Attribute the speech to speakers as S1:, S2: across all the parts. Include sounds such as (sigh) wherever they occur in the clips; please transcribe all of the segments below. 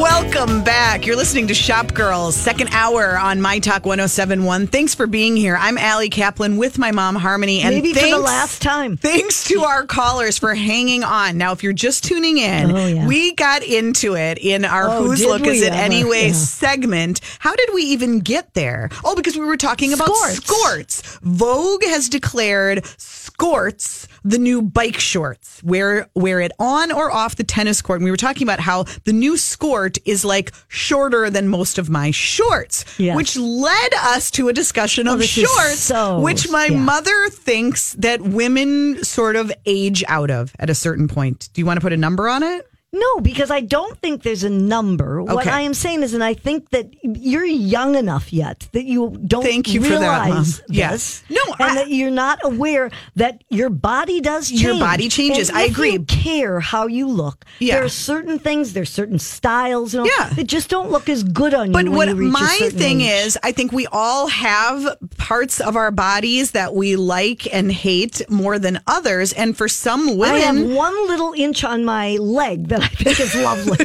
S1: Welcome back. You're listening to Shop Girls, second hour on My Talk 1071. Thanks for being here. I'm Allie Kaplan with my mom, Harmony. And
S2: Maybe for the last time.
S1: Thanks to our callers for hanging on. Now, if you're just tuning in,
S2: Oh, yeah.
S1: we got into it in our
S2: Oh,
S1: Whose Look Is It
S2: ever?
S1: Anyway
S2: Yeah.
S1: segment. How did we even get there? Oh, because we were talking about
S2: Skorts.
S1: skorts. Vogue has declared skorts the new bike shorts. Wear wear it on or off the tennis court. And we were talking about how the new skirt is like shorter than most of my shorts,
S2: Yes.
S1: which led us to a discussion of
S2: oh, this
S1: shorts,
S2: so-
S1: which my
S2: yeah.
S1: mother thinks that women sort of age out of at a certain point. Do you want to put a number on it?
S2: No, because I don't think there's a number. What I am saying is, and I think that you're young enough yet that you don't
S1: Thank you for that,
S2: realize
S1: Yes. No,
S2: and
S1: I-
S2: that you're not aware that your body does change.
S1: Your body changes.
S2: And
S1: I agree.
S2: You care how you look.
S1: Yeah.
S2: There are certain things, there's certain styles, you know,
S1: Yeah.
S2: that just don't look as good on
S1: But
S2: you. when
S1: what my thing
S2: age.
S1: is, I think we all have parts of our bodies that we like and hate more than others. And for some women, I
S2: have one little inch on my leg that I think is lovely.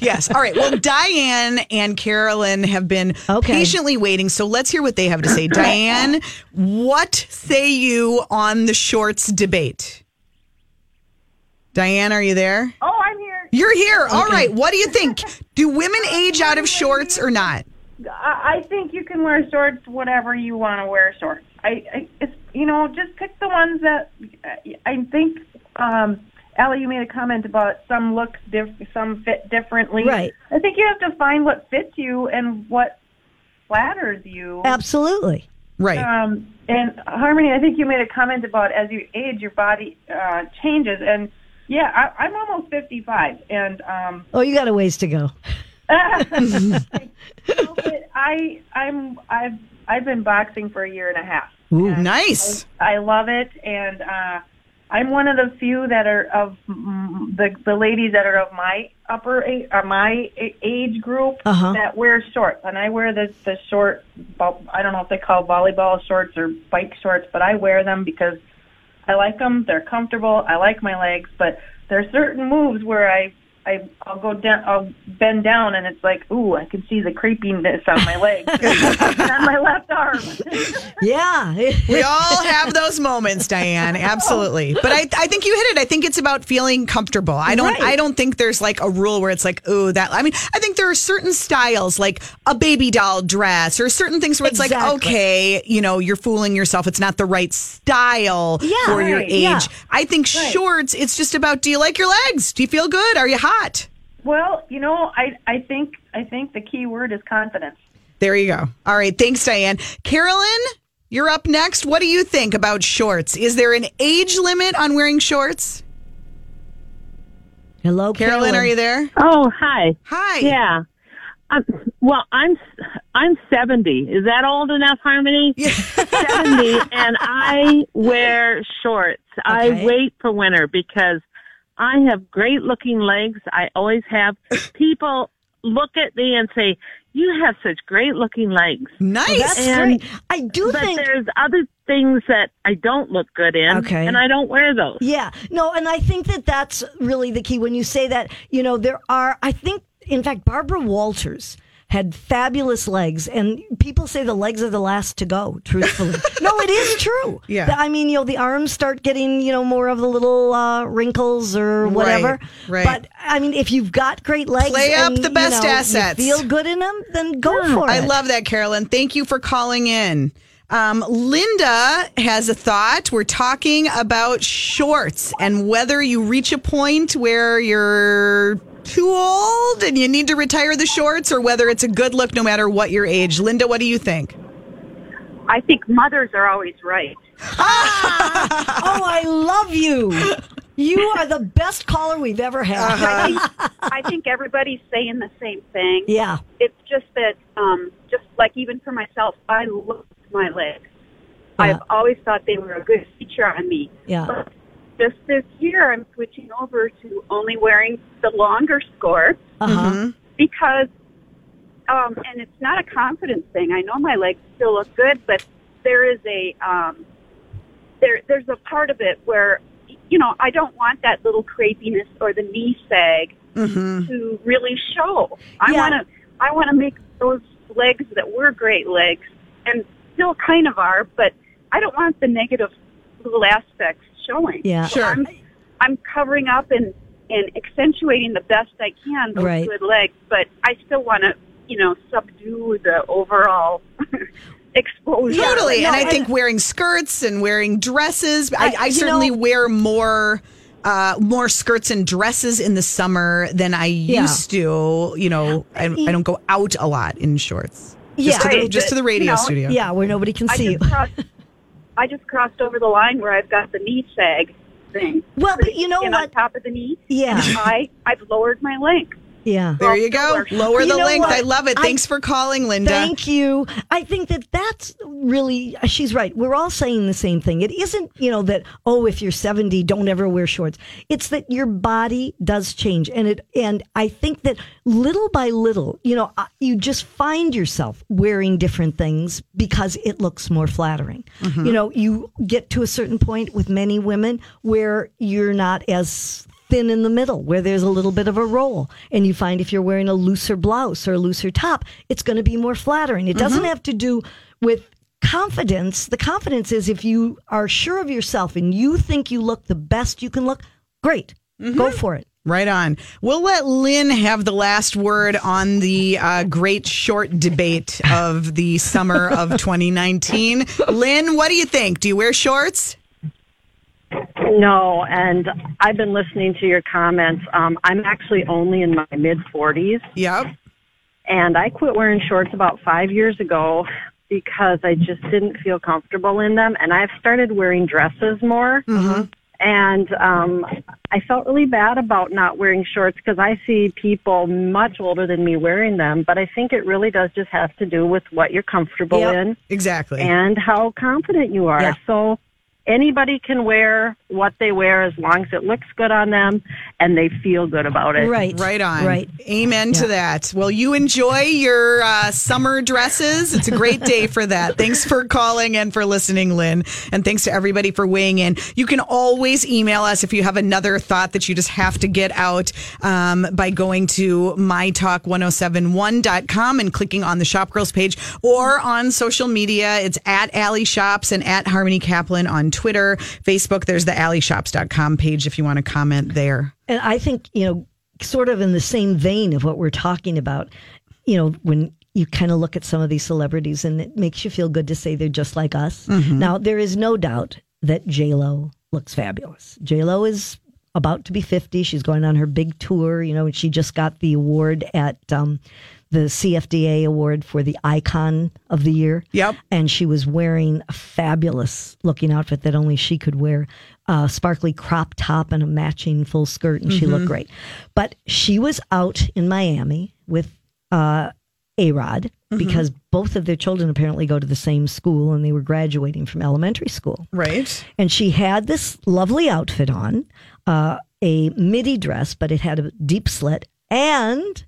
S2: (laughs)
S1: yes. All right. Well, Diane and Carolyn have been
S2: Okay.
S1: patiently waiting. So let's hear what they have to say. Diane, what say you on the shorts debate? Diane, are you there?
S3: Oh, I'm here.
S1: You're here. All right. What do you think? Do women (laughs) age out of shorts or not?
S3: I, I think you can wear shorts, whatever you want to wear shorts. I, I, it's you know, just pick the ones that I think. Um, Ellie, you made a comment about some look diff- some fit differently.
S2: Right.
S3: I think you have to find what fits you and what flatters you.
S2: Absolutely.
S1: Right.
S3: Um, and Harmony, I think you made a comment about as you age, your body uh, changes. And yeah, I, I'm almost 55, and um,
S2: Oh, you got a ways to go.
S3: No, (laughs) but I I'm I've I've been boxing for a year and a half.
S1: Ooh, nice.
S3: I love it, and uh, I'm one of the few that are of mm, the the ladies that are of my upper a- uh, my age group
S2: Uh-huh.
S3: that wear shorts, and I wear the the short. I don't know if they call volleyball shorts or bike shorts, but I wear them because I like them. They're comfortable. I like my legs, but there are certain moves where I. I, I'll go down, I'll bend down, and it's like, ooh, I can see the creepiness on my legs, (laughs) on my left arm.
S2: Yeah.
S1: We all have those moments, Diane. (laughs) Absolutely. But I, I think you hit it. I think it's about feeling comfortable. I don't
S2: Right.
S1: I don't think there's like a rule where it's like, ooh that I mean, I think there are certain styles like a baby doll dress or certain things where it's like, okay, you know, you're fooling yourself. It's not the right style
S2: Yeah,
S1: for your age.
S2: yeah.
S1: I think shorts, it's just about do you like your legs? Do you feel good? Are you hot?
S3: Well, you know, I I think I think the key word is confidence.
S1: There you go. All right. Thanks, Diane. Carolyn, you're up next. What do you think about shorts? Is there an age limit on wearing shorts?
S2: Hello,
S1: Carolyn, are you there?
S4: Oh, hi.
S1: Hi.
S4: Yeah. Um, well, I'm I'm 70. Is that old enough, Harmony? 70, and I wear shorts. I wait for winter because I have great looking legs. I always have. (laughs) People look at me and say, "You have such great looking legs."
S1: Nice.
S2: That's
S4: And-
S2: great. I do
S4: But
S2: think.
S4: there's other things that I don't look good in,
S2: Okay.
S4: and I don't wear those.
S2: Yeah, no, and I think that that's really the key when you say that. You know, there are. I think, in fact, Barbara Walters had fabulous legs, and people say the legs are the last to go. Truthfully, (laughs) no, it is true.
S1: Yeah.
S2: I mean, you know, the arms start getting you know more of the little uh, wrinkles or whatever.
S1: right. right.
S2: But I mean, if you've got great legs,
S1: Play up
S2: and,
S1: the
S2: you
S1: best
S2: know, you
S1: assets.
S2: feel good in them, then go for
S1: I
S2: it.
S1: I love that, Carolyn. Thank you for calling in. Um, Linda has a thought. We're talking about shorts and whether you reach a point where you're too old and you need to retire the shorts or whether it's a good look no matter what your age. Linda, what do you think?
S5: I think mothers are always right.
S2: Oh, I love you. You are the best caller we've ever had.
S5: I think, I think everybody's saying the same thing.
S2: Yeah.
S5: It's just that, um, just like even for myself, I love my legs.
S2: Yeah.
S5: I've always thought they were a good feature on me.
S2: Yeah.
S5: But just this year, I'm switching over to only wearing the longer skirts
S2: Uh huh.
S1: Mm-hmm.
S5: because, um, and it's not a confidence thing. I know my legs still look good, but there is a, um, there, there's a part of it where, you know, I don't want that little crepiness or the knee sag to really show. I
S2: Yeah.
S5: want to I want to make those legs that were great legs and still kind of are, but I don't want the negative little aspects showing.
S2: Yeah.
S1: Sure.
S5: I'm, I'm covering up and and accentuating the best I can those
S2: Right.
S5: good legs, but I still want to, you know, subdue the overall (laughs) exposure.
S1: Totally.
S2: no,
S1: and I
S2: and-
S1: think wearing skirts and wearing dresses, I,
S2: I-
S1: I certainly
S2: know-
S1: wear more. Uh, more skirts and dresses in the summer than I
S2: Yeah.
S1: used to. You know, I, I don't go out a lot in shorts.
S2: Yeah.
S1: just to the, just to the radio
S5: you know,
S1: studio.
S2: Yeah, where nobody can
S5: I
S2: see you. (laughs)
S5: I just crossed over the line where I've got the knee sag thing.
S2: Well, but you know what?
S5: On top of the knee.
S2: Yeah.
S5: I I've lowered my length.
S2: Yeah.
S1: There you go. Lower
S2: You
S1: the length.
S2: what?
S1: I love it.
S2: I-
S1: Thanks for calling, Linda.
S2: Thank you. I think that that's really, she's right. We're all saying the same thing. It isn't, you know, that, oh, if you're 70, don't ever wear shorts. It's that your body does change. And it, and I think that little by little, you know, uh, you just find yourself wearing different things because it looks more flattering. You know, you get to a certain point with many women where you're not as thin in the middle where there's a little bit of a roll and you find if you're wearing a looser blouse or a looser top it's going to be more flattering it doesn't have to do with confidence the confidence is if you are sure of yourself and you think you look the best you can look great go for it
S1: Right on. We'll let Lynn have the last word on the uh, great short debate of the summer of (laughs) 2019. Lynn, what do you think? Do you wear shorts?
S6: No, and I've been listening to your comments. Um, I'm actually only in my mid 40s,
S1: Yep.
S6: and I quit wearing shorts about five years ago because I just didn't feel comfortable in them, and I've started wearing dresses more. And um, I felt really bad about not wearing shorts because I see people much older than me wearing them. But I think it really does just have to do with what you're comfortable
S2: Yep.
S6: in
S1: Exactly.
S6: and how confident you are.
S2: Yeah.
S6: So anybody can wear what they wear as long as it looks good on them and they feel good about it.
S2: right
S1: Right on.
S2: right
S1: Amen to that. Well, you enjoy your uh, summer dresses. It's a great day for that. (laughs) Thanks for calling and for listening, Lynn. And thanks to everybody for weighing in. You can always email us if you have another thought that you just have to get out um, by going to mytalk1071.com and clicking on the Shop Girls page or on social media. It's at Allie Shops and at Harmony Kaplan on Twitter, Facebook. There's the AllieShops.com page if you want to comment there.
S2: And I think, you know, sort of in the same vein of what we're talking about, you know, when you kind of look at some of these celebrities and it makes you feel good to say they're just like us. Now, there is no doubt that J-Lo looks fabulous. J-Lo is about to be 50. She's going on her big tour, you know, and she just got the award at um, the CFDA award for the icon of the year.
S1: Yep.
S2: And she was wearing a fabulous looking outfit that only she could wear a sparkly crop top and a matching full skirt, and she looked great. But she was out in Miami with uh, A Rod because both of their children apparently go to the same school and they were graduating from elementary school.
S1: Right.
S2: And she had this lovely outfit on, uh, a midi dress, but it had a deep slit, and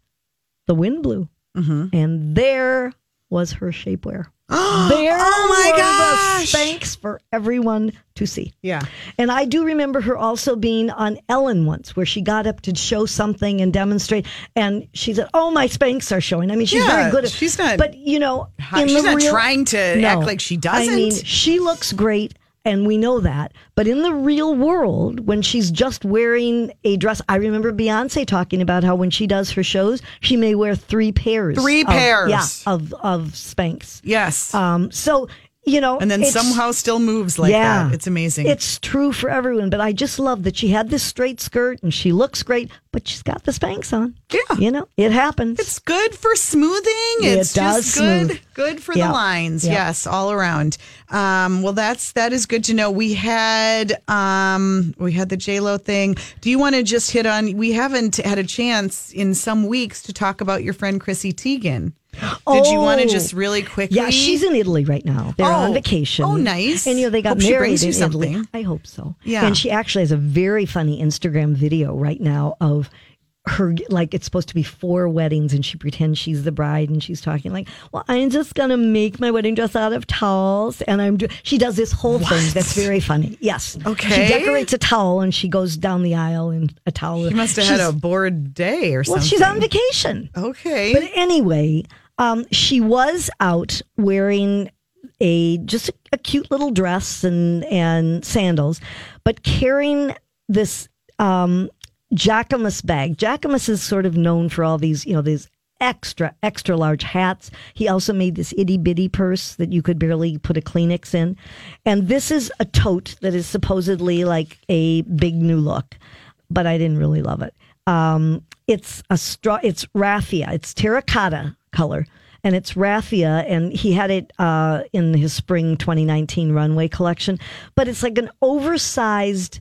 S2: the wind blew. Mm-hmm. And there was her shapewear. (gasps) Oh there
S1: Oh my gosh.
S2: the Spanx for everyone to see.
S1: Yeah.
S2: And I do remember her also being on Ellen once, where she got up to show something and demonstrate, and she said, "Oh, my Spanx are showing." I mean, she's
S1: Yeah,
S2: very good. At,
S1: she's not-
S2: but you know, in
S1: she's not
S2: real,
S1: trying to act like she does.
S2: I mean,
S1: doesn't.
S2: she looks great. And we know that. But in the real world, when she's just wearing a dress, I remember Beyonce talking about how when she does her shows, she may wear three pairs.
S1: Three
S2: of-
S1: pairs.
S2: Yeah, of, of Spanx.
S1: Yes.
S2: Um, so, you know.
S1: and then somehow still moves like
S2: yeah,
S1: that. It's amazing.
S2: It's true for everyone, but I just love that she had this straight skirt and she looks great, but she's got the Spanx on.
S1: Yeah.
S2: you know it happens.
S1: It's good for smoothing.
S2: It
S1: It's
S2: does
S1: just good,
S2: smooth.
S1: good for
S2: Yeah.
S1: the lines.
S2: Yeah.
S1: Yes, all around. Um, well, that's that is good to know. We had um, we had the J Lo thing. Do you want to just hit on? We haven't had a chance in some weeks to talk about your friend Chrissy Teigen. Did you want to
S2: Oh.
S1: just really quickly?
S2: yeah, she's in Italy right now. They're
S1: Oh.
S2: on vacation.
S1: Oh, nice.
S2: And you know they got
S1: Hope
S2: married in Italy.
S1: something.
S2: I hope so.
S1: Yeah.
S2: And she actually has a very funny Instagram video right now of her like it's supposed to be four weddings and she pretends she's the bride and she's talking like well i'm just gonna make my wedding dress out of towels and i'm do-. she does this whole thing that's very funny yes
S1: Okay.
S2: she decorates a towel and she goes down the aisle in a towel
S1: She must have had a bored day or something well
S2: she's on vacation
S1: Okay.
S2: but anyway, um, she was out wearing a just a, cute little dress and and sandals, but carrying this um, Jacquemus bag. Jacquemus is sort of known for all these, you know, these extra extra large hats. He also made this itty bitty purse that you could barely put a Kleenex in, and this is a tote that is supposedly like a big new look, but I didn't really love it. Um, it's a straw. It's raffia. It's terracotta color, and it's raffia. And he had it uh, in his spring 2019 runway collection. But it's like an oversized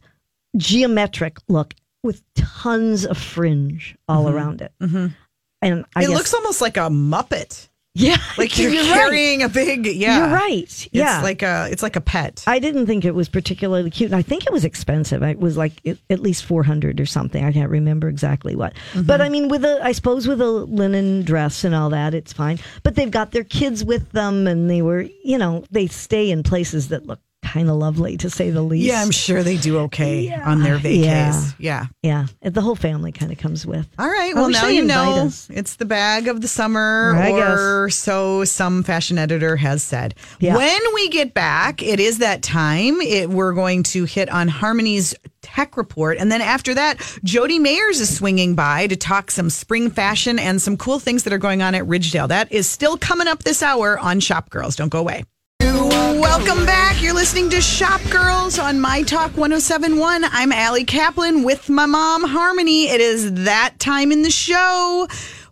S2: geometric look with tons of fringe all around it. Mm-hmm. And I
S1: it
S2: guess,
S1: looks almost like a Muppet.
S2: Yeah, (laughs)
S1: Like you're,
S2: right.
S1: carrying a big yeah.
S2: You're right. Yeah,
S1: It's like a it's like a pet.
S2: I didn't think it was particularly cute. And I think it was expensive. It was like at at least 400 or something. I can't remember exactly what. Mm-hmm. But I mean, with a, I suppose with a linen dress and all that, it's fine. But they've got their kids with them and they were, you know, they stay in places that look kind of lovely to say the least.
S1: yeah, I'm sure they do okay on their vacays.
S2: Yeah.
S1: Yeah.
S2: Yeah. The whole family kind of comes with.
S1: All right. Well, now you know
S2: us.
S1: it's the bag of the summer,
S2: I
S1: or so some fashion editor has said.
S2: Yeah.
S1: When we get back, it is that time. It, we're going to hit on Harmony's tech report, and then after that, Jody Mayers is swinging by to talk some spring fashion and some cool things that are going on at Ridgedale. That is still coming up this hour on Shop Girls. Don't go away. Welcome back. You're listening to Shop Girls on My Talk 1071. I'm Allie Kaplan with my mom, Harmony. It is that time in the show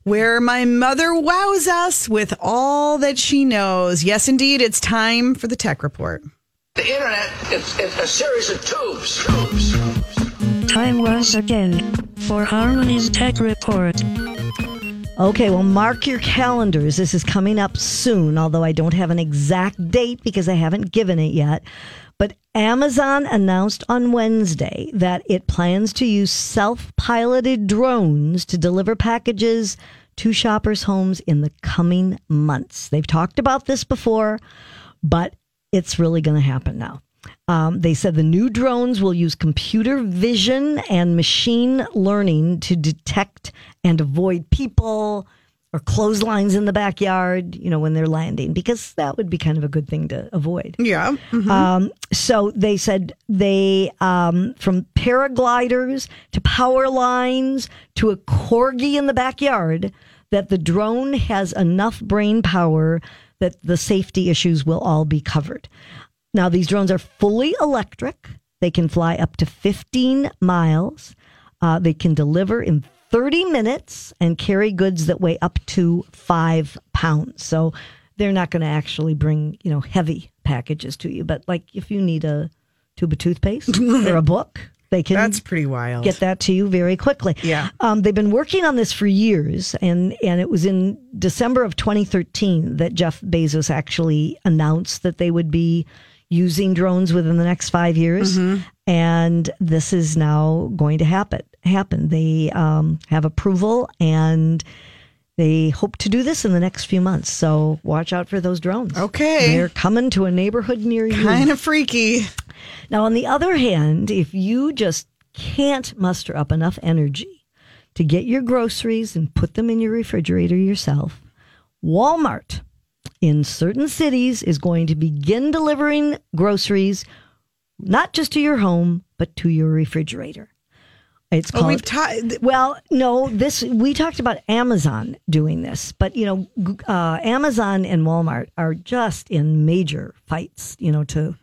S1: where my mother wows us with all that she knows. Yes, indeed, it's time for the tech report.
S7: The internet is, is a series of tubes. Tubes.
S8: Time once again for Harmony's Tech Report.
S2: Okay, well, mark your calendars. This is coming up soon, although I don't have an exact date because I haven't given it yet. But Amazon announced on Wednesday that it plans to use self piloted drones to deliver packages to shoppers' homes in the coming months. They've talked about this before, but it's really going to happen now. Um, they said the new drones will use computer vision and machine learning to detect and avoid people or clotheslines in the backyard, you know, when they're landing, because that would be kind of a good thing to avoid.
S1: Yeah.
S2: Um, so they said they, um, from paragliders to power lines to a corgi in the backyard, that the drone has enough brain power that the safety issues will all be covered. Now, these drones are fully electric. They can fly up to 15 miles. Uh, they can deliver in 30 minutes and carry goods that weigh up to five pounds. So they're not going to actually bring, you know, heavy packages to you. But like if you need a tube of toothpaste (laughs) or a book, they can
S1: That's pretty wild.
S2: get that to you very quickly.
S1: Yeah.
S2: Um, they've been working on this for years, and and it was in December of 2013 that Jeff Bezos actually announced that they would be using drones within the next five years, and this is now going to happen. Happen. They um, have approval and. They hope to do this in the next few months, so watch out for those drones.
S1: Okay.
S2: they're coming to a neighborhood near you.
S1: Kind of freaky.
S2: Now, on the other hand, if you just can't muster up enough energy to get your groceries and put them in your refrigerator yourself, Walmart in certain cities is going to begin delivering groceries not just to your home, but to your refrigerator. It's
S1: Oh,
S2: called.
S1: we've ta-
S2: Well, no, this we talked about Amazon doing this, but you know, uh, Amazon and Walmart are just in major fights, you know, to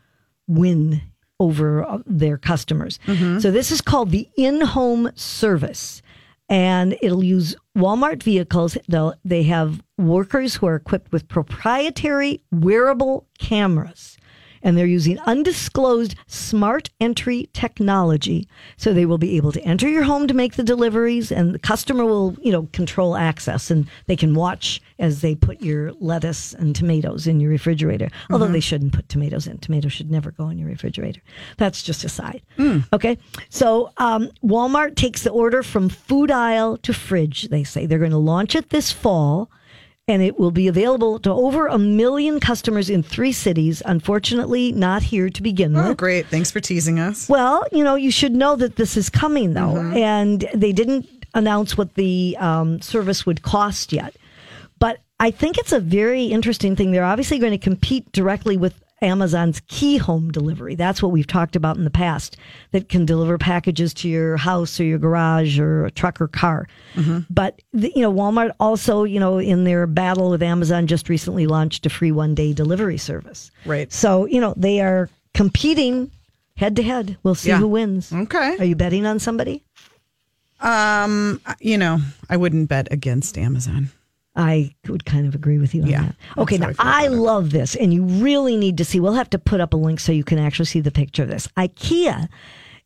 S2: win over uh, their customers. So this is called the in-home service, and it'll use Walmart vehicles. They'll they have workers who are equipped with proprietary wearable cameras. And they're using undisclosed smart entry technology. So they will be able to enter your home to make the deliveries, and the customer will, you know, control access, and they can watch as they put your lettuce and tomatoes in your refrigerator. Although they shouldn't put tomatoes in. Tomatoes should never go in your refrigerator. That's just a side. Okay. So um, Walmart takes the order from food aisle to fridge. They say they're going to launch it this fall and it will be available to over a million customers in three cities. Unfortunately, not here to begin with.
S1: Oh,
S2: with.
S1: great. Thanks for teasing us.
S2: Well, you know, you should know that this is coming though,
S1: Mm-hmm.
S2: and they didn't announce what the um, service would cost yet. But I think it's a very interesting thing. They're obviously going to compete directly with Amazon's key home delivery. That's what we've talked about in the past that can deliver packages to your house or your garage or a truck or car.
S1: Mm-hmm.
S2: But, the, you know, Walmart also, you know, in their battle with Amazon just recently launched a free one day delivery service.
S1: Right.
S2: So, you know, they are competing head to head. We'll see
S1: Yeah.
S2: who wins.
S1: Okay.
S2: Are you betting on somebody?
S1: Um, you know, I wouldn't bet against Amazon.
S2: I would kind of agree with you on
S1: Yeah,
S2: that. Okay, now
S1: I
S2: I love this, and you really need to see. We'll have to put up a link so you can actually see the picture of this. IKEA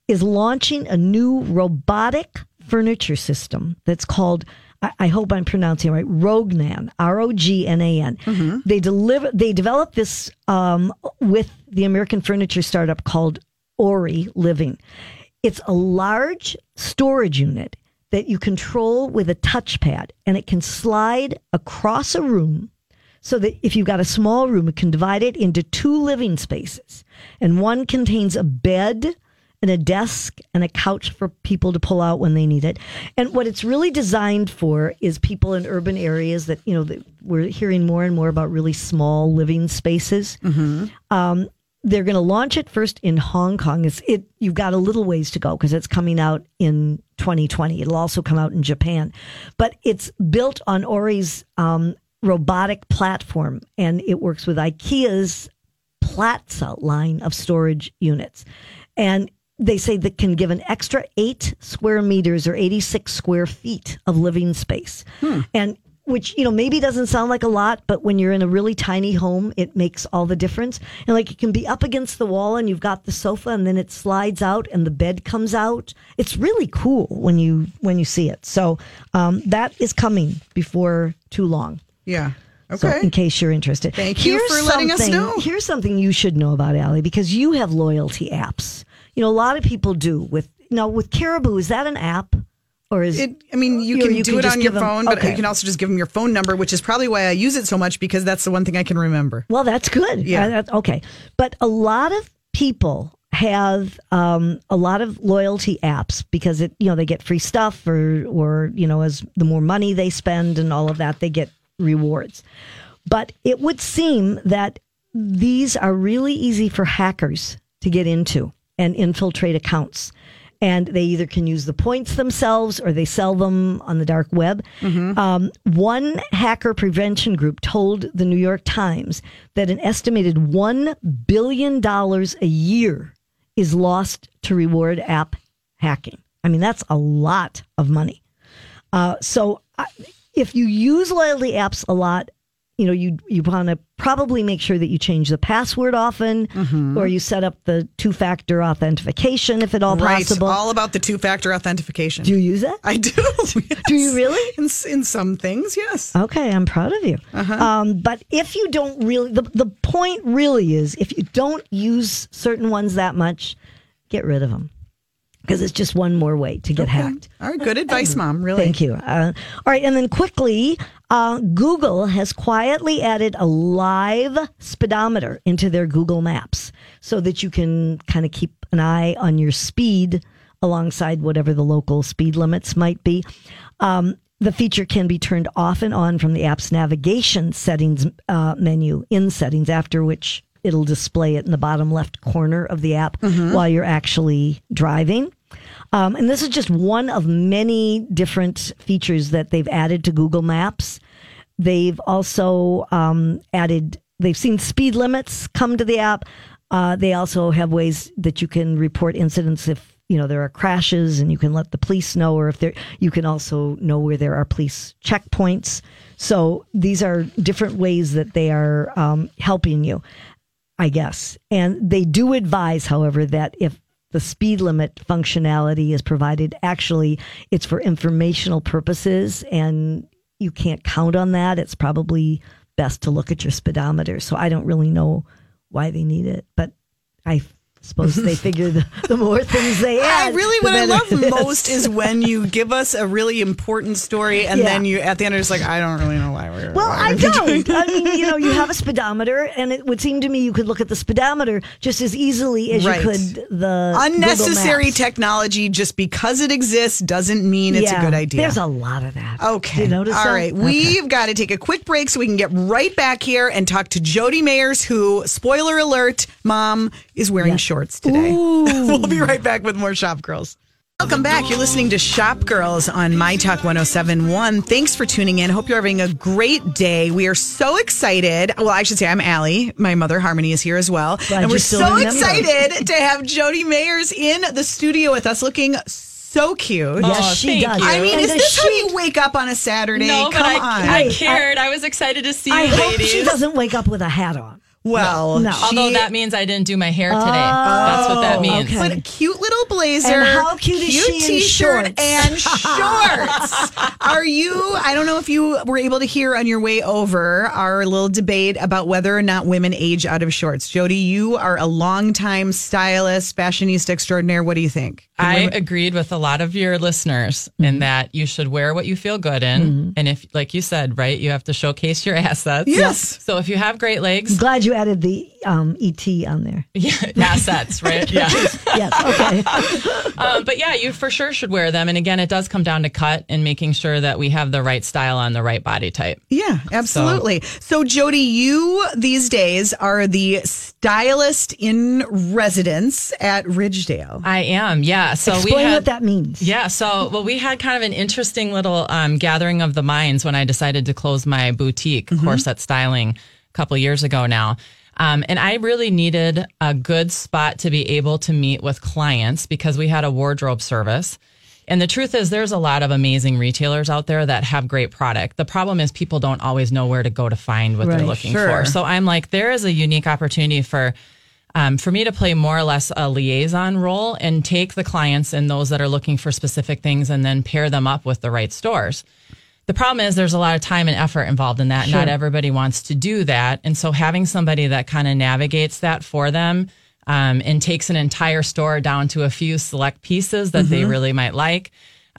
S2: is launching a new robotic furniture system that's called. I- I hope I'm pronouncing it right. Rognan, R O G N A N.
S1: Mm-hmm.
S2: They deliver. They developed this um, with the American furniture startup called Ori Living. It's a large storage unit that you control with a touchpad, and it can slide across a room so that if you've got a small room, it can divide it into two living spaces. And one contains a bed and a desk and a couch for people to pull out when they need it. And what it's really designed for is people in urban areas that, you know, that we're hearing more and more about really small living spaces. Um, they're going to launch it first in Hong Kong. It's it. You've got a little ways to go because it's coming out in 2020. It'll also come out in Japan, but it's built on Ori's um, robotic platform, and it works with IKEA's Platsa line of storage units, and they say that can give an extra eight square meters or 86 square feet of living space, and which you know maybe doesn't sound like a lot, but when you're in a really tiny home, it makes all the difference. And like it can be up against the wall, and you've got the sofa, and then it slides out, and the bed comes out. It's really cool when you when you see it. So um, that is coming before too long.
S1: Yeah.
S2: So,
S1: Okay.
S2: in case you're interested,
S1: Thank you for letting us know.
S2: Here's something you should know about Allie because you have loyalty apps. You know, a lot of people do. With now with Caribou, is that an app or is
S1: It, I mean, you can
S2: you
S1: do
S2: can
S1: it on your
S2: give 'em-
S1: phone, but
S2: okay.
S1: you can also just give them your phone number, which is probably why I use it so much because that's the one thing I can remember.
S2: Well, that's good.
S1: Yeah.
S2: Uh, that- okay. But a lot of people have um, a lot of loyalty apps because it, you know, they get free stuff or, or, you know, as the more money they spend and all of that, they get rewards. But it would seem that these are really easy for hackers to get into and infiltrate accounts. And they either can use the points themselves or they sell them on the dark web. Um, one hacker prevention group told the New York Times that an estimated $1 billion a year is lost to reward app hacking. I mean, that's a lot of money. Uh, so I if you use loyalty apps a lot, you know, you you want to probably make sure that you change the password often,
S1: Mm-hmm.
S2: or you set up the two factor authentication if at all
S1: Right.
S2: possible.
S1: All about the two factor authentication.
S2: Do you use it?
S1: I do. (laughs)
S2: Do you really?
S1: In, in some things, yes.
S2: Okay, I'm proud of you.
S1: Uh-huh.
S2: Um, but if you don't really, the, the point really is if you don't use certain ones that much, get rid of them because it's just one more way to get hacked.
S1: All right. Good advice, Mom. Really.
S2: Thank you. Uh, all right, and then quickly, uh, Google has quietly added a live speedometer into their Google Maps so that you can kind of keep an eye on your speed alongside whatever the local speed limits might be. Um, the feature can be turned off and on from the app's navigation settings uh, menu in settings, after which it'll display it in the bottom left corner of the app while you're actually driving. Um, and this is just one of many different features that they've added to Google Maps. They've also um, added, they've seen speed limits come to the app. Uh, they also have ways that you can report incidents if you know there are crashes, and you can let the police know, or if there, you can also know where there are police checkpoints. So these are different ways that they are um, helping you. I guess. And they do advise, however, that if the speed limit functionality is provided, actually, it's for informational purposes and you can't count on that. It's probably best to look at your speedometer. So I don't really know why they need it, but I suppose they (laughs) figure the, the more things they add.
S1: I
S2: add.
S1: really what I love
S2: it is.
S1: most is when you give us a really important story and
S2: Yeah.
S1: then you at the end are just like, I don't really know why we're
S2: Well,
S1: why
S2: I
S1: we're
S2: don't. I mean, you know, you have a (laughs) speedometer, and it would seem to me you could look at the speedometer just as easily as
S1: Right.
S2: you could the
S1: Unnecessary
S2: Maps.
S1: technology just because it exists doesn't mean it's
S2: Yeah,
S1: a good idea.
S2: There's a lot of that.
S1: Okay.
S2: Do you notice
S1: All
S2: that?
S1: right.
S2: Okay.
S1: We've got to take a quick break so we can get right back here and talk to Jody Mayers, who, spoiler alert, mom is wearing shorts today. (laughs) we'll be right back with more Shop Girls. Welcome back. You're listening to Shop Girls on My Talk 1071. Thanks for tuning in. Hope you're having a great day. We are so excited. Well, I should say I'm Allie. My mother Harmony is here as well.
S2: Glad
S1: and we're so
S2: remember.
S1: excited to have Jody Mayers in the studio with us looking so cute.
S2: Yes,
S9: Oh,
S2: she does.
S9: you.
S1: I mean,
S2: And
S1: is
S2: the
S1: this how you wake up on a Saturday?
S9: No, but I,
S1: on.
S9: I
S2: Hey,
S9: cared. I, was excited to see
S2: I
S9: you,
S2: hope
S9: ladies.
S2: she doesn't wake up with a hat on.
S1: Well,
S2: No.
S1: she-
S9: Although that means I didn't do my hair today. That's what that means.
S2: okay.
S1: But a cute little blazer.
S2: And how cute is she in
S1: t-shirt
S2: shorts?
S1: and (laughs) shorts. Are you? I don't know if you were able to hear on your way over our little debate about whether or not women age out of shorts. Jody, you are a longtime stylist, fashionista extraordinaire. What do you think? Can
S9: I
S1: women-
S9: agreed with a lot of your listeners
S2: Mm-hmm.
S9: in that you should wear what you feel good in. And if, like you said, right, you have to showcase your assets.
S1: Yes.
S9: So if you have great legs,
S2: Glad you added the um, ET on there. (laughs)
S9: yeah, assets, right? (laughs) Yeah.
S2: Yes, okay.
S9: um, (laughs) but yeah, you for sure should wear them. And again, it does come down to cut and making sure that we have the right style on the right body type.
S1: Yeah, absolutely. So, Jody, you these days are the stylist in residence at Ridgedale.
S9: I am, yeah. So we
S2: Explain
S9: had,
S2: what that means.
S9: Yeah, so well, we had kind of an interesting little um, gathering of the minds when I decided to close my boutique, Corset Styling, a couple years ago now. Um, and I really needed a good spot to be able to meet with clients because we had a wardrobe service. And the truth is, there's a lot of amazing retailers out there that have great product. The problem is, people don't always know where to go to find what
S2: Right,
S9: they're looking
S1: sure.
S9: for. So I'm like, there is a unique opportunity for um, for me to play more or less a liaison role and take the clients and those that are looking for specific things and then pair them up with the right stores. The problem is there's a lot of time and effort involved in that. Not everybody wants to do that. And so having somebody that kind of navigates that for them um, and takes an entire store down to a few select pieces that they really might like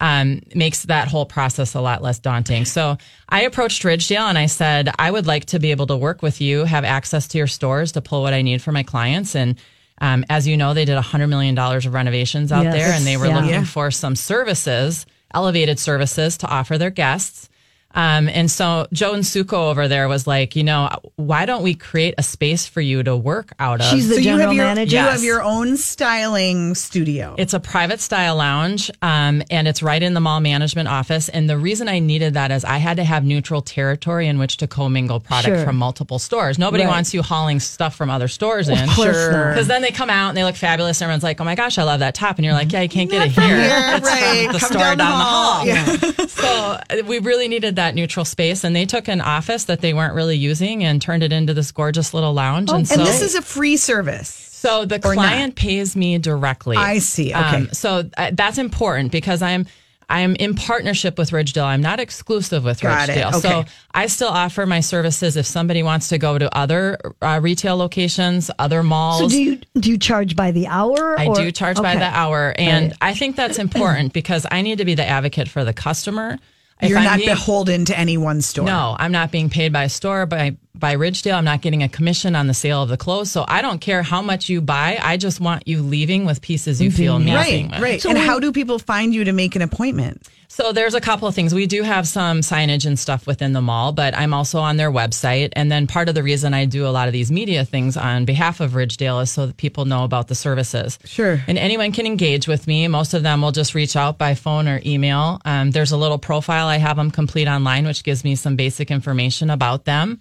S9: um, makes that whole process a lot less daunting. So I approached Ridgedale and I said, I would like to be able to work with you, have access to your stores to pull what I need for my clients. And um, as you know, they did $100 million of renovations out
S2: Yes.
S9: there and they were
S2: Yeah.
S9: looking for some services, elevated services to offer their guests. Um, and so Joan Suko over there was like, you know, why don't we create a space for you to work out of?
S2: She's the
S1: so you
S2: general
S1: have your
S2: manager.
S1: you have your own styling studio.
S9: It's a private style lounge, um, and it's right in the mall management office. And the reason I needed that is I had to have neutral territory in which to commingle product
S2: Sure.
S9: from multiple stores. Nobody
S2: Right.
S9: wants you hauling stuff from other stores in.
S2: course Sure.
S9: Because then they come out and they look fabulous. And everyone's like, oh my gosh, I love that top. And you're like, yeah, you can't get it here.
S1: here,
S9: It's
S1: right.
S9: from the
S1: Come
S9: store
S1: down
S9: down,
S1: the
S9: the
S1: hall.
S9: hall.
S1: Yeah.
S9: so uh, we really needed that neutral space. And they took an office that they weren't really using and turned it into this gorgeous little lounge. and, so,
S1: and this is a free service.
S9: so the
S1: Or not.
S9: client pays me directly.
S1: I see. Okay.
S9: Um, so uh, that's important because I'm I'm in partnership with Ridgedale. I'm not exclusive with
S1: Got.
S9: Ridgedale.
S1: Okay.
S9: So I still offer my services if somebody wants to go to other uh, retail locations, other malls.
S2: So do you do you charge by the hour?
S9: I
S2: or-
S9: do charge by the hour, and I think that's (clears throat) important because I need to be the advocate for the customer. If
S1: You're
S9: I'm
S1: not
S9: being-
S1: beholden to any one store.
S9: no, I'm not being paid by a store by by Ridgedale. I'm not getting a commission on the sale of the clothes. So I don't care how much you buy. I just want you leaving with pieces you feel amazing.
S1: Right,
S9: with.
S1: right. and how do people find you to make an appointment?
S9: So there's a couple of things. We do have some signage and stuff within the mall, but I'm also on their website. And then part of the reason I do a lot of these media things on behalf of Ridgedale is so that people know about the services.
S1: Sure.
S9: And anyone can engage with me. Most of them will just reach out by phone or email. Um, there's a little profile I have them complete online, which gives me some basic information about them,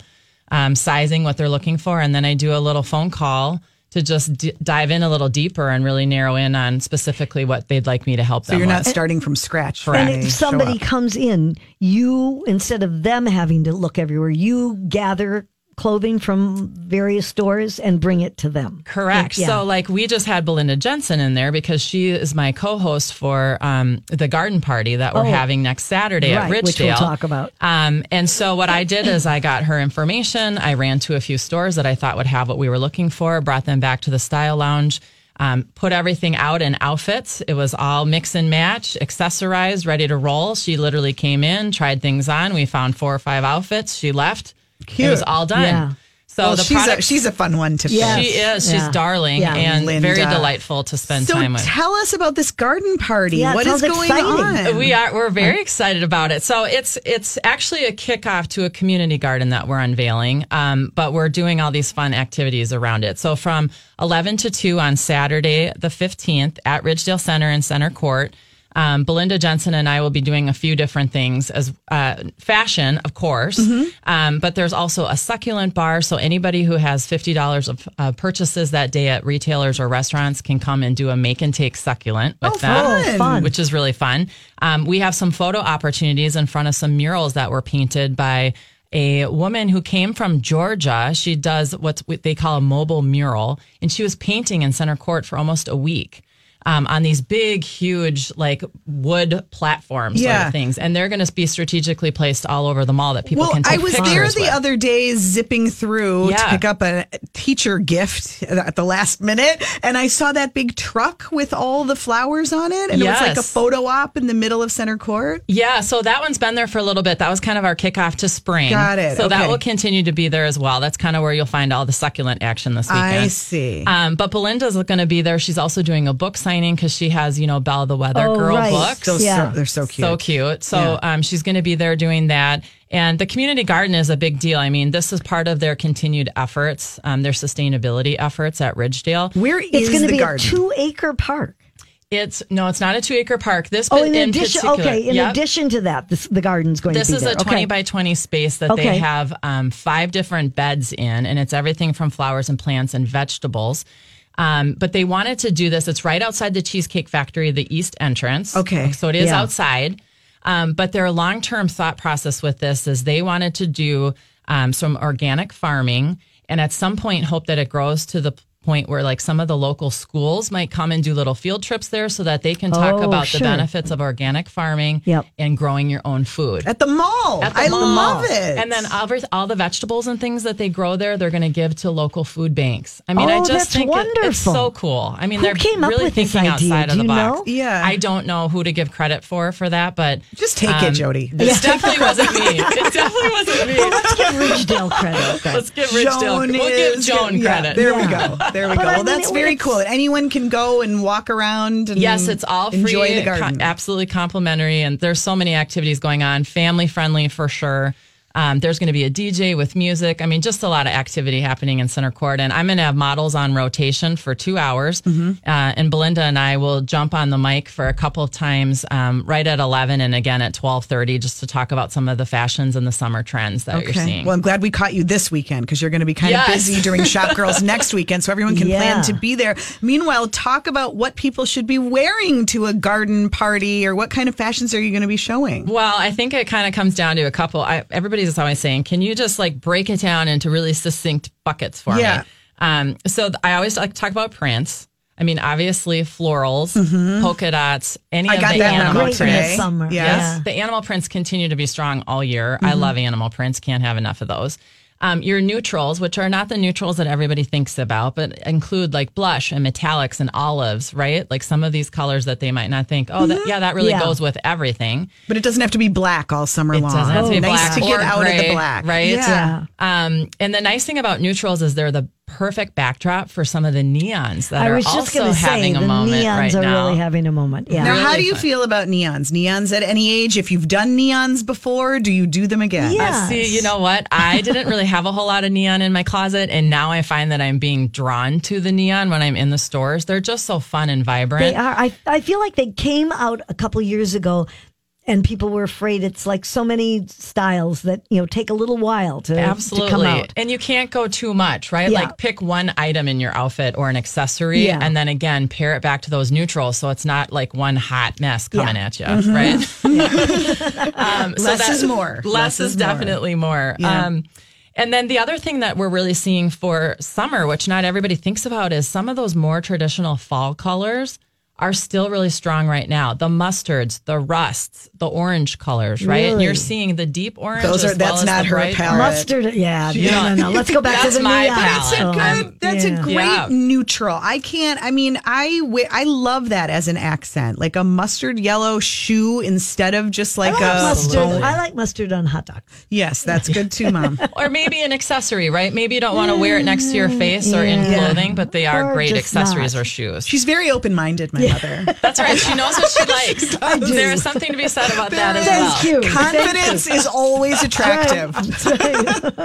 S9: um, sizing, what they're looking for. And then I do a little phone call to just d- dive in a little deeper and really narrow in on specifically what they'd like me to help
S1: So
S9: them So
S1: you're
S9: with.
S1: not starting from scratch.
S9: Correct.
S2: And if somebody comes in, you instead of them having to look everywhere, you gather clothing from various stores and bring it to them.
S9: Correct.
S2: Yeah.
S9: So, like, we just had Belinda Jensen in there because she is my co-host for um, the garden party that we're
S2: Oh.
S9: having next Saturday at
S2: Right,
S9: Ridgedale.
S2: which we'll talk about.
S9: Um, and so, what I did is I got her information. I ran to a few stores that I thought would have what we were looking for. Brought them back to the Style Lounge. Um, put everything out in outfits. It was all mix and match, accessorized, ready to roll. She literally came in, tried things on. We found four or five outfits. She left. It was all done.
S2: Yeah.
S9: So
S1: Well,
S9: the
S1: she's a, she's a fun one to
S2: Yes.
S1: pick.
S9: she is. She's
S2: Yeah.
S9: darling
S2: Yeah.
S9: and
S1: Linda.
S9: very delightful to spend
S1: So
S9: time with.
S1: tell us about this garden party.
S2: Yeah,
S1: what is going
S2: exciting.
S1: on?
S9: we are we're very excited about it. So it's it's actually a kickoff to a community garden that we're unveiling, um, but we're doing all these fun activities around it. So from 11 to 2 on Saturday the 15th at Ridgedale Center in Center Court. Um, Belinda Jensen and I will be doing a few different things as uh, fashion, of course, um, but there's also a succulent bar. So anybody who has fifty dollars of uh, purchases that day at retailers or restaurants can come and do a make and take succulent with
S1: Oh,
S9: them
S1: fun.
S2: fun.
S9: which is really fun. Um, we have some photo opportunities in front of some murals that were painted by a woman who came from Georgia. She does what's what they call a mobile mural, and she was painting in center court for almost a week. Um, on these big, huge, like wood platforms, sort
S1: Yeah.
S9: of things, and they're going to be strategically placed all over the mall that people
S1: well,
S9: can take
S1: I was there the
S9: with.
S1: other day zipping through to pick up a teacher gift at the last minute, and I saw that big truck with all the flowers on it, and it was like a photo op in the middle of center court.
S9: Yeah, so that one's been there for a little bit. That was kind of our kickoff to spring.
S1: Got it.
S9: So that will continue to be there as well. That's kind of where you'll find all the succulent action this weekend.
S1: I see.
S9: Um, but Belinda's going to be there. She's also doing a book signing because she has, you know, Belle the Weather
S2: Oh,
S9: Girl
S2: right.
S9: books.
S1: Those
S2: Yeah.
S1: so, they're so cute.
S9: So cute. So um, she's going to be there doing that. And the community garden is a big deal. I mean, this is part of their continued efforts, um, their sustainability efforts at Ridgedale.
S1: Where is
S2: It's going to
S1: the
S2: be
S1: garden?
S2: a two acre park.
S9: It's no, it's not a two acre park. This,
S2: Oh,
S9: pa-
S2: in, addition,
S9: particular,
S2: okay. In
S9: Yep.
S2: addition to that, this, the garden's going
S9: This
S2: to be
S9: is
S2: there.
S9: a 20
S2: okay.
S9: by 20 space that
S2: Okay.
S9: they have um, five different beds in, and it's everything from flowers and plants and vegetables. Um, but they wanted to do this. It's right outside the Cheesecake Factory, the east entrance.
S1: Okay.
S9: So it is
S2: Yeah.
S9: outside. Um, but their long term thought process with this is they wanted to do um, some organic farming and at some point hope that it grows to the point where like some of the local schools might come and do little field trips there so that they can talk
S2: Oh,
S9: about
S2: sure.
S9: the benefits of organic farming
S2: Yep.
S9: and growing your own food.
S1: at the mall.
S9: At the
S1: I
S9: mall.
S1: love it.
S9: And then all, all the vegetables and things that they grow there, they're going to give to local food banks. I mean, I
S2: Oh,
S9: just
S2: that's
S9: think it- it's so cool. I mean,
S2: Who
S9: they're
S2: came up
S9: really
S2: with this
S9: thinking
S2: idea?
S9: outside
S2: Do
S9: of the
S2: you
S9: box.
S2: know?
S1: Yeah.
S9: I don't know who to give credit for for that, but
S1: Just take
S9: um,
S1: it, Jody.
S9: It definitely wasn't me. (laughs) It definitely wasn't me.
S2: Well, let's give Ridgedale credit. then.
S9: Let's give Ridgedale.
S1: Joan
S9: We'll give
S1: is-
S9: Joan
S1: yeah,
S9: credit.
S1: there we go. There we
S2: But
S1: go. Well, that's
S2: it-
S1: very cool. Anyone can go and walk around and
S9: Yes, it's all free.
S1: Enjoy the
S9: co-
S1: garden.
S9: absolutely complimentary, and there's so many activities going on. Family friendly for sure. Um, there's going to be a DJ with music. I mean, just a lot of activity happening in Center Court, and I'm going to have models on rotation for two hours.
S1: Mm-hmm.
S9: Uh, and Belinda and I will jump on the mic for a couple of times, um, right at 11 and again at 12:30, just to talk about some of the fashions and the summer trends that you're seeing.
S1: Well, I'm glad we caught you this weekend because you're going to be kind
S9: Yes.
S1: of busy during Shop (laughs) Girls next weekend, so everyone can
S2: Yeah.
S1: plan to be there. Meanwhile, talk about what people should be wearing to a garden party, or what kind of fashions are you going to be showing?
S9: Well, I think it kind of comes down to a couple. I, everybody's always saying, "Can you just like break it down into really succinct buckets for
S1: Yeah.
S9: me?" Um, so th- I always like to talk about prints. I mean, obviously florals, polka dots, any
S1: Mm-hmm. I
S9: of
S1: got
S9: the
S1: that
S9: animal
S1: prints.
S2: Great in the.
S1: Yes.
S2: Yeah.
S9: the animal prints continue to be strong all year.
S1: Mm-hmm.
S9: I love animal prints. Can't have enough of those. Um, your neutrals, which are not the neutrals that everybody thinks about, but include like blush and metallics and olives, right? Like some of these colors that they might not think, oh, that, yeah, that really
S2: Yeah.
S9: goes with everything.
S1: But it doesn't have to be black all summer
S9: It
S1: long.
S9: doesn't have to be
S1: nice
S9: black
S1: to get
S9: or
S1: out of the black,
S9: right?
S1: Yeah.
S2: Yeah.
S9: Um, and the nice thing about neutrals is they're the perfect backdrop for some of the neons that
S2: I
S9: are
S2: was just
S9: also
S2: going to say
S9: having
S2: the
S9: a moment
S2: neons
S9: right
S2: are
S9: now.
S2: really having a moment. Yeah.
S1: Now, how do you
S9: fun.
S1: feel about neons? Neons at any age? If you've done neons before, do you do them again?
S2: Yeah.
S9: Uh, see, you know what? I didn't really have a whole lot of neon in my closet, and now I find that I'm being drawn to the neon when I'm in the stores. They're just so fun and vibrant.
S2: They are. I, I feel like they came out a couple years ago and people were afraid it's like so many styles that, you know, take a little while to, to come
S9: Absolutely.
S2: out.
S9: And you can't go too much, right?
S2: Yeah.
S9: Like pick one item in your outfit or an accessory
S2: Yeah.
S9: and then again pair it back to those neutrals so it's not like one hot mess coming
S2: Yeah.
S9: at you, right? (laughs) um, so
S1: Less
S9: that-
S1: is more.
S9: Less,
S1: Less
S9: is,
S1: is more.
S9: definitely more.
S1: Yeah.
S9: Um, And then the other thing that we're really seeing for summer, which not everybody thinks about, is some of those more traditional fall colors are still really strong right now. The mustards, the rusts, the orange colors, right? And you're seeing the deep orange.
S1: Those are-
S9: as well
S1: that's
S9: as
S1: not
S9: the
S1: her
S9: bright
S1: palette.
S2: Mustard, yeah,
S9: Yeah.
S2: no, no, no. Let's go back to (laughs)
S9: That's
S2: the
S9: my
S2: neon.
S9: palette.
S1: That's a
S9: I'm-
S1: good. That's
S2: yeah.
S1: a great
S9: Yeah.
S1: neutral. I can't. I mean, I I love that as an accent, like a mustard yellow shoe instead of just like
S2: I like
S1: a
S2: mustard.
S1: bone.
S2: I like mustard on hot dogs.
S1: Yes, that's good too, mom. (laughs)
S9: or maybe an accessory, right? Maybe you don't want to wear it next to your face or in clothing, but they are
S2: Or
S9: great accessories
S2: not.
S9: or shoes.
S1: She's very open minded, my mother. (laughs)
S9: That's right. She knows what she likes.
S2: I do.
S9: There is something to be said about that as
S2: Thank
S9: well.
S2: you.
S1: Confidence is always attractive. (laughs)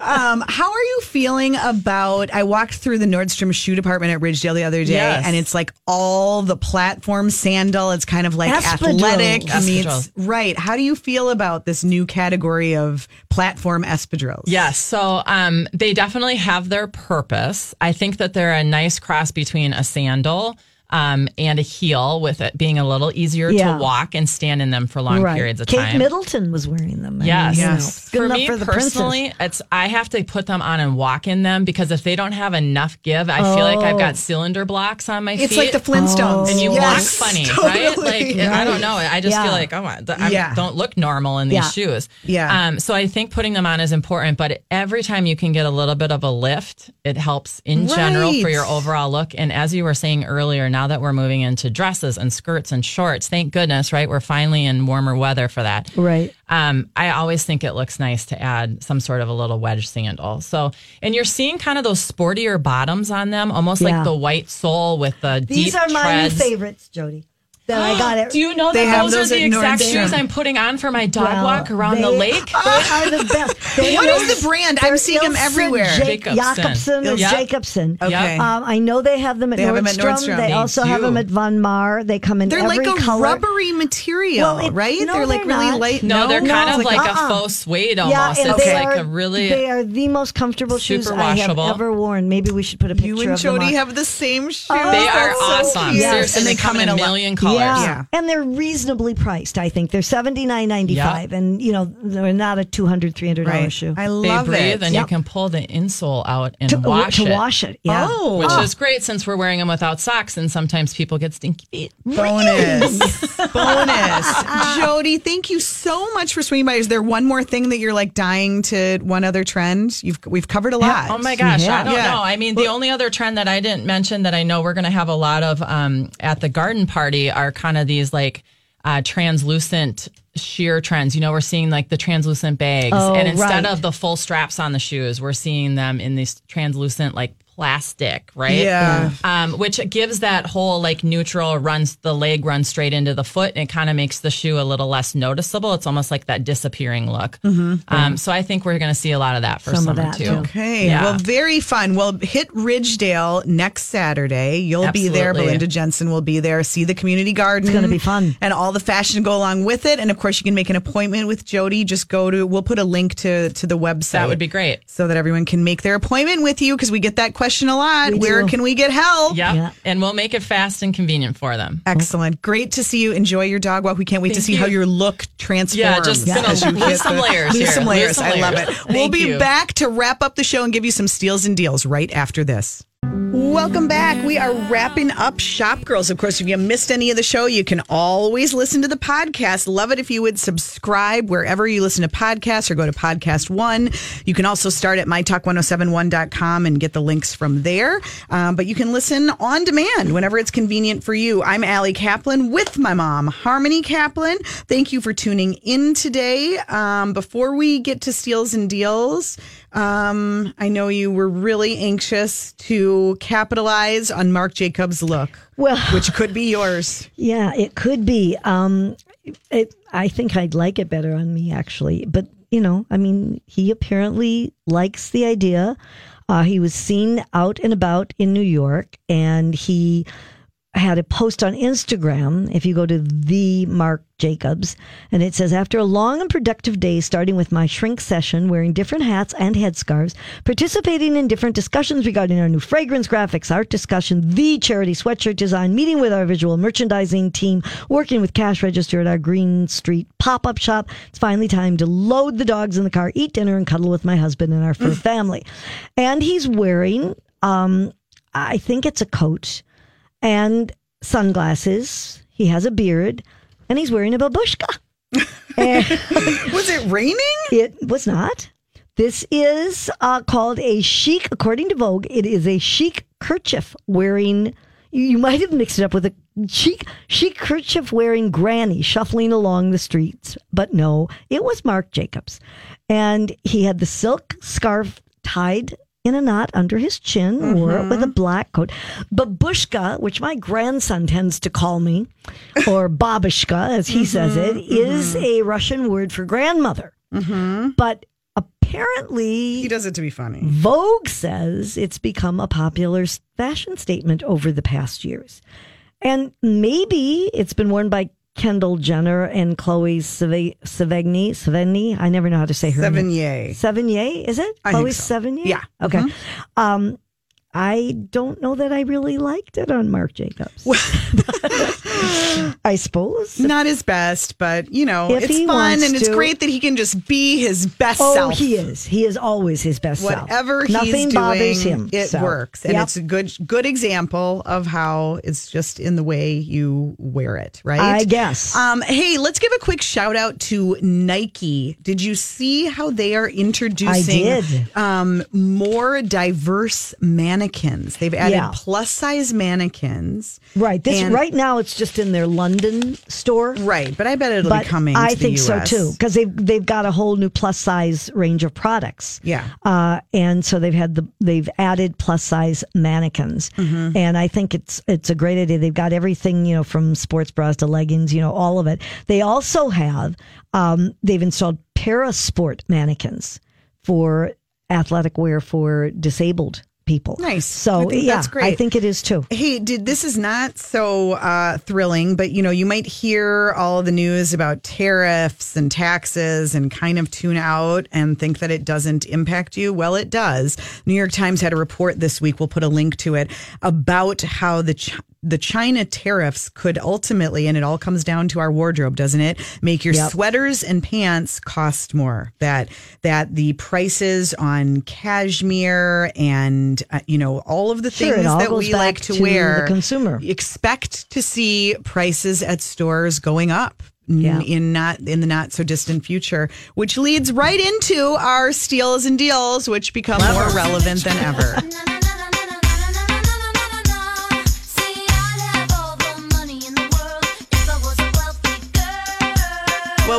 S1: Um, how are you feeling about? I walked through the Nordstrom shoe department at Ridgedale the other day,
S9: Yes.
S1: and it's like all the platform sandal. It's kind of like
S2: Espadrilles.
S1: athletic meets
S9: Espadrilles.
S1: right. How do you feel about this new category of platform espadrilles?
S9: Yes. So um, they definitely have their purpose. I think that they're a nice cross between a sandal um, and a heel, with it being a little easier
S2: Yeah.
S9: to walk and stand in them for long
S2: right.
S9: periods of
S2: Kate
S9: time.
S2: Kate Middleton was wearing them. I
S9: Yes.
S2: mean, you know, good
S9: for
S2: enough
S9: me
S2: for the princess.
S9: personally, it's I have to put them on and walk in them because if they don't have enough give, I feel like I've
S2: Oh.
S9: got cylinder blocks on my
S1: It's
S9: feet.
S1: It's like the Flintstones.
S9: and you
S1: Yes,
S9: walk funny, (laughs)
S1: totally.
S9: right? Like I don't know. I just
S2: Yeah.
S9: feel like oh, I I
S1: Yeah.
S9: don't look normal in these
S2: Yeah.
S9: shoes.
S1: Yeah.
S9: Um. So I think putting them on is important, but every time you can get a little bit of a lift, it helps in general for your overall look. And as you were saying earlier, now that we're moving into dresses and skirts and shorts, thank goodness, right? We're finally in warmer weather for that.
S2: Right.
S9: Um, I always think it looks nice to add some sort of a little wedge sandal. So, and you're seeing kind of those sportier bottoms on them, almost
S2: Yeah.
S9: like the white sole with the
S2: These
S9: deep
S2: are my
S9: treads.
S2: new favorites, Jody. That I (gasps) got it.
S9: Do you know
S1: They
S9: that
S1: have
S9: those,
S1: those
S9: are the exact
S1: Nordstrom.
S9: shoes I'm putting on for my dog
S2: Well,
S9: walk around the lake?
S2: They are the (laughs) best. They
S1: What
S2: are-
S1: is the brand? I'm
S2: they're
S1: seeing 'em everywhere.
S2: Jake-
S9: Jacobson.
S2: Jacobsen or
S9: Yep.
S2: Jacobsen.
S1: Okay.
S2: Um, I know they have them at
S1: They have 'em
S2: Nordstrom.
S1: at Nordstrom.
S2: They,
S1: They
S2: also have them at Von Maur. They come in
S1: the
S2: colour.
S1: They're like a
S2: color.
S1: rubbery material,
S2: Well, it-
S1: right?
S2: no,
S1: they're like
S2: they're
S1: really
S2: not.
S1: light.
S9: no, they're
S2: no,
S9: kind of like
S2: like,
S9: a
S2: uh-uh.
S9: faux suede almost.
S2: and
S9: it's like a really
S2: they are the most comfortable shoes
S9: Super
S2: I have
S9: washable.
S2: ever worn. Maybe we should put a picture
S1: on them.
S2: You and
S1: Jody have the same shoes.
S9: they are
S1: so
S9: awesome.
S1: cute.
S9: Seriously,
S1: and
S9: they come in a million colors.
S2: Yeah.
S1: Yeah.
S2: and they're reasonably priced. I think they're seventy nine ninety five, and you know they're not a two hundred three hundred dollar
S1: Right.
S2: shoe.
S1: I love
S9: They
S1: love
S9: breathe
S1: it.
S9: and you can pull the insole out and
S2: to
S9: wash
S2: to
S9: it.
S2: wash it. Yeah.
S1: Oh.
S9: Which is great since we're wearing them without socks and sometimes people get stinky feet.
S1: Bonus. (laughs) Bonus. Jody, thank you so much for swinging by. Is there one more thing that you're like dying to one other trend? You've we've covered a lot.
S9: Oh my gosh,
S2: Yeah.
S9: I don't
S1: Yeah.
S9: know. I mean, the only other trend that I didn't mention that I know we're going to have a lot of um, at the garden party are kind of these like uh, translucent sheer trends. You know, we're seeing like the translucent bags,
S2: Oh,
S9: and instead
S2: right.
S9: of the full straps on the shoes, we're seeing them in these translucent like plastic, right?
S1: Yeah.
S9: Um, which gives that whole like neutral runs the leg runs straight into the foot and it kind of makes the shoe a little less noticeable. It's almost like that disappearing look. Um, so I think we're going to see a lot of that for
S2: Some of
S9: summer
S2: that,
S9: too.
S2: too.
S1: Okay.
S9: Yeah.
S1: Well, very fun. Well, hit Ridgedale next Saturday. You'll be there. Belinda Jensen will be there. See the community garden. It's
S2: gonna be fun.
S1: And all the fashion go along with it. And of course, you can make an appointment with Jody. Just go to, we'll put a link to, to the website.
S9: That would be great.
S1: So that everyone can make their appointment with you because we get that question a lot.
S2: We
S1: Where
S2: do.
S1: can we get help?
S9: Yep.
S2: Yeah.
S9: And we'll make it fast and convenient for them.
S1: Excellent. Great to see you. Enjoy your dog walk. We can't wait to see
S9: you.
S1: how your look transforms.
S9: Yeah, just gonna
S1: as you
S9: lose
S1: hit
S9: some
S1: the-
S9: layers
S1: Lose
S9: here.
S1: some
S9: Lose
S1: layers. I love
S9: layers.
S1: it. we'll be
S9: you.
S1: back to wrap up the show and give you some steals and deals right after this. Welcome back. We are wrapping up Shop Girls. Of course, if you missed any of the show, you can always listen to the podcast. Love it if you would subscribe wherever you listen to podcasts or go to Podcast One. You can also start at mytalk1071.com and get the links from there. Um, but you can listen on demand whenever it's convenient for you. I'm Allie Kaplan with my mom, Harmony Kaplan. Thank you for tuning in today. Um, before we get to steals and deals, um, I know you were really anxious to capitalize on Marc Jacobs' look,
S2: Well, (laughs)
S1: which could be yours.
S2: Yeah, it could be. Um, it, I think I'd like it better on me, actually. But, you know, I mean, he apparently likes the idea. Uh, he was seen out and about in New York, and he had a post on Instagram. If you go to the Marc Jacobs, and it says, after a long and productive day, starting with my shrink session, wearing different hats and headscarves, participating in different discussions regarding our new fragrance graphics, art discussion, the charity sweatshirt design, meeting with our visual merchandising team, working with cash register at our Green Street pop up shop. It's finally time to load the dogs in the car, eat dinner, and cuddle with my husband and our fur (laughs) family. And he's wearing, um, I think it's a coat and sunglasses. He has a beard and he's wearing a babushka. (laughs)
S1: Was it raining?
S2: it was not. This is uh, called a chic, according to Vogue, it is a chic kerchief wearing. You, might have mixed it up with a chic, chic kerchief wearing granny shuffling along the streets. But no, it was Marc Jacobs. And he had the silk scarf tied in a knot under his chin, wore it mm-hmm. with a black coat. Babushka, which my grandson tends to call me, or (laughs) babushka, as he mm-hmm, says it, mm-hmm. is a Russian word for grandmother. But apparently,
S1: He does it to be funny.
S2: Vogue says it's become a popular fashion statement over the past years. And maybe it's been worn by Kendall Jenner and Chloe Sevigny. Sevigny? I never know how to say her name.
S1: Sevigny.
S2: Sevigny, is it?
S1: I
S2: Chloe
S1: so.
S2: Sevigny?
S1: Yeah.
S2: Okay. Um, I don't know that I really liked it on Marc Jacobs. (laughs) (laughs) I suppose.
S1: Not his best, but you know,
S2: If
S1: it's fun and it's
S2: to.
S1: great that he can just be his best
S2: Oh,
S1: self.
S2: he is. He is always his best self.
S1: Whatever
S2: Nothing
S1: he's doing,
S2: bothers him.
S1: it
S2: So,
S1: works, and
S2: yep.
S1: it's a good good example of how it's just in the way you wear it, right?
S2: I guess.
S1: Um, hey, let's give a quick shout out to Nike. Did you see how they are introducing. Um, more diverse mannequins? They've added
S2: Yeah.
S1: plus size mannequins.
S2: Right. This right now it's just in their London store.
S1: Right, but I bet it'll
S2: but
S1: be coming.
S2: I
S1: to the
S2: think so too because they've they've got a whole new plus size range of products.
S1: Yeah.
S2: uh, and so they've had the they've added plus size mannequins,
S1: Mm-hmm.
S2: and I think it's it's a great idea. They've got everything you know from sports bras to leggings, you know, all of it. They also have um, they've installed parasport mannequins for athletic wear for disabled people.
S1: Nice.
S2: So yeah,
S1: that's great.
S2: I think it is too.
S1: Hey, did this is not so uh, thrilling, but you know, you might hear all the news about tariffs and taxes and kind of tune out and think that it doesn't impact you. Well, it does. New York Times had a report this week. We'll put a link to it about how the the China tariffs could ultimately, and it all comes down to our wardrobe, doesn't it? Make your
S2: Yep.
S1: sweaters and pants cost more. That that the prices on cashmere and uh, you know all of the
S2: Sure,
S1: things
S2: all
S1: that we like to,
S2: to
S1: wear
S2: the consumer.
S1: expect to see prices at stores going up
S2: Yeah.
S1: in not in the not so distant future which leads right into our steals and deals which become more relevant than ever (laughs)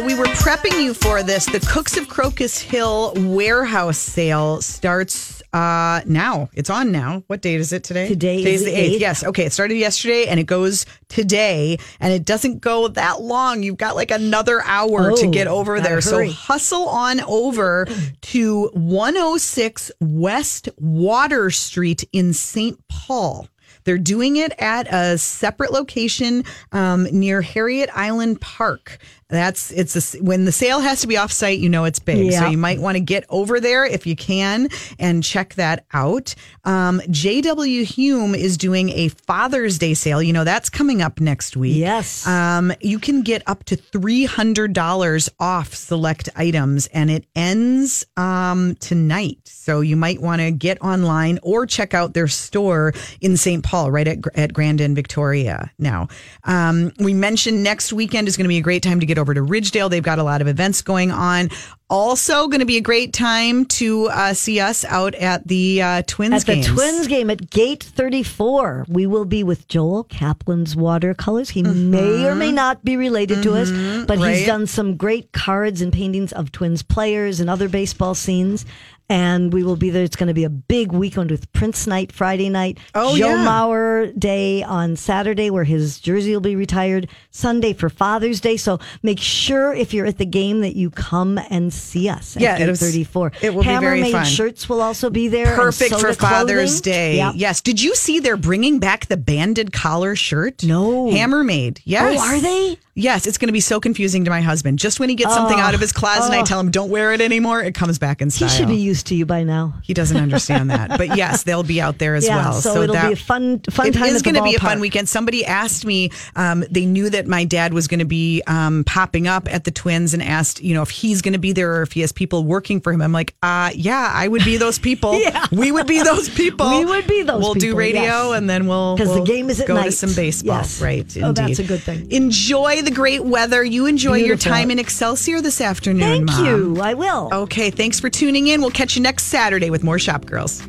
S1: we were prepping you for this. The Cooks of Crocus Hill warehouse sale starts uh now. It's on now. What date is it today?
S2: Today is
S1: Today's
S2: the
S1: the 8th.
S2: 8th.
S1: Yes. Okay. It started yesterday and it goes today and it doesn't go that long. You've got like another hour to
S2: Oh,
S1: get over there. So hustle on over to 106 West Water Street in St. Paul. They're doing it at a separate location um, near Harriet Island Park. That's it's a, when the sale has to be off site. You know it's big, so you might want to get over there if you can and check that out. Um, JW Hulme is doing a Father's Day sale. You know that's coming up next week.
S2: Yes.
S1: Um, you can get up to three hundred dollars off select items, and it ends um, tonight. So you might want to get online or check out their store in St. Paul, right at at Grandin Victoria. Now, um, we mentioned next weekend is going to be a great time to get over to Ridgedale. They've got a lot of events going on. Also, going to be a great time to uh, see us out at the uh, Twins
S2: At the. Twins game at Gate 34, we will be with Joel Kaplan's watercolors. He may or may not be related to us, but
S1: right.
S2: he's done some great cards and paintings of Twins players and other baseball scenes. And we will be there. It's going to be a big weekend with Prince Night Friday night,
S1: Oh,
S2: Joe
S1: yeah.
S2: Mauer Day on Saturday, where his jersey will be retired. Sunday for Father's Day. So make sure if you're at the game that you come and see us. At
S1: Yeah, it was-
S2: 34.
S1: it will be very
S2: Hammer-made
S1: fun.
S2: shirts will also be there.
S1: Perfect for Father's
S2: clothing.
S1: Day.
S2: Yep.
S1: Yes. Did you see they're bringing back the banded collar shirt?
S2: No.
S1: Hammer made. Yes.
S2: Oh, are they?
S1: Yes. It's going to be so confusing to my husband. Just when he gets something
S2: Oh.
S1: out of his closet and I
S2: Oh.
S1: tell him don't wear it anymore, it comes back in style.
S2: He should be used to you by now.
S1: He doesn't understand that. (laughs) But yes, they'll be out there as
S2: Yeah,
S1: well.
S2: so it'll be a fun- fun
S1: it
S2: time
S1: is
S2: at the
S1: going to be a fun weekend. Somebody asked me, um, they knew that my dad was going to be um, popping up at the Twins and asked, you know, if he's going to be there or if he has people working for him. I'm like, uh, yeah, I would be those people. (laughs)
S2: Yeah.
S1: We would be those (laughs) people.
S2: We would be those
S1: We'll do radio
S2: yes.
S1: and then we'll
S2: 'Cause the
S1: we'll
S2: game is at
S1: go to
S2: night.
S1: some baseball.
S2: Yes.
S1: Right.
S2: Oh, that's a good thing.
S1: Enjoy the great weather. You enjoy your time in Excelsior this afternoon.
S2: Thank
S1: Mom.
S2: you. I will.
S1: Okay, thanks for tuning in. We'll catch you next Saturday with more Shop Girls.